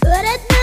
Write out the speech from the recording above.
But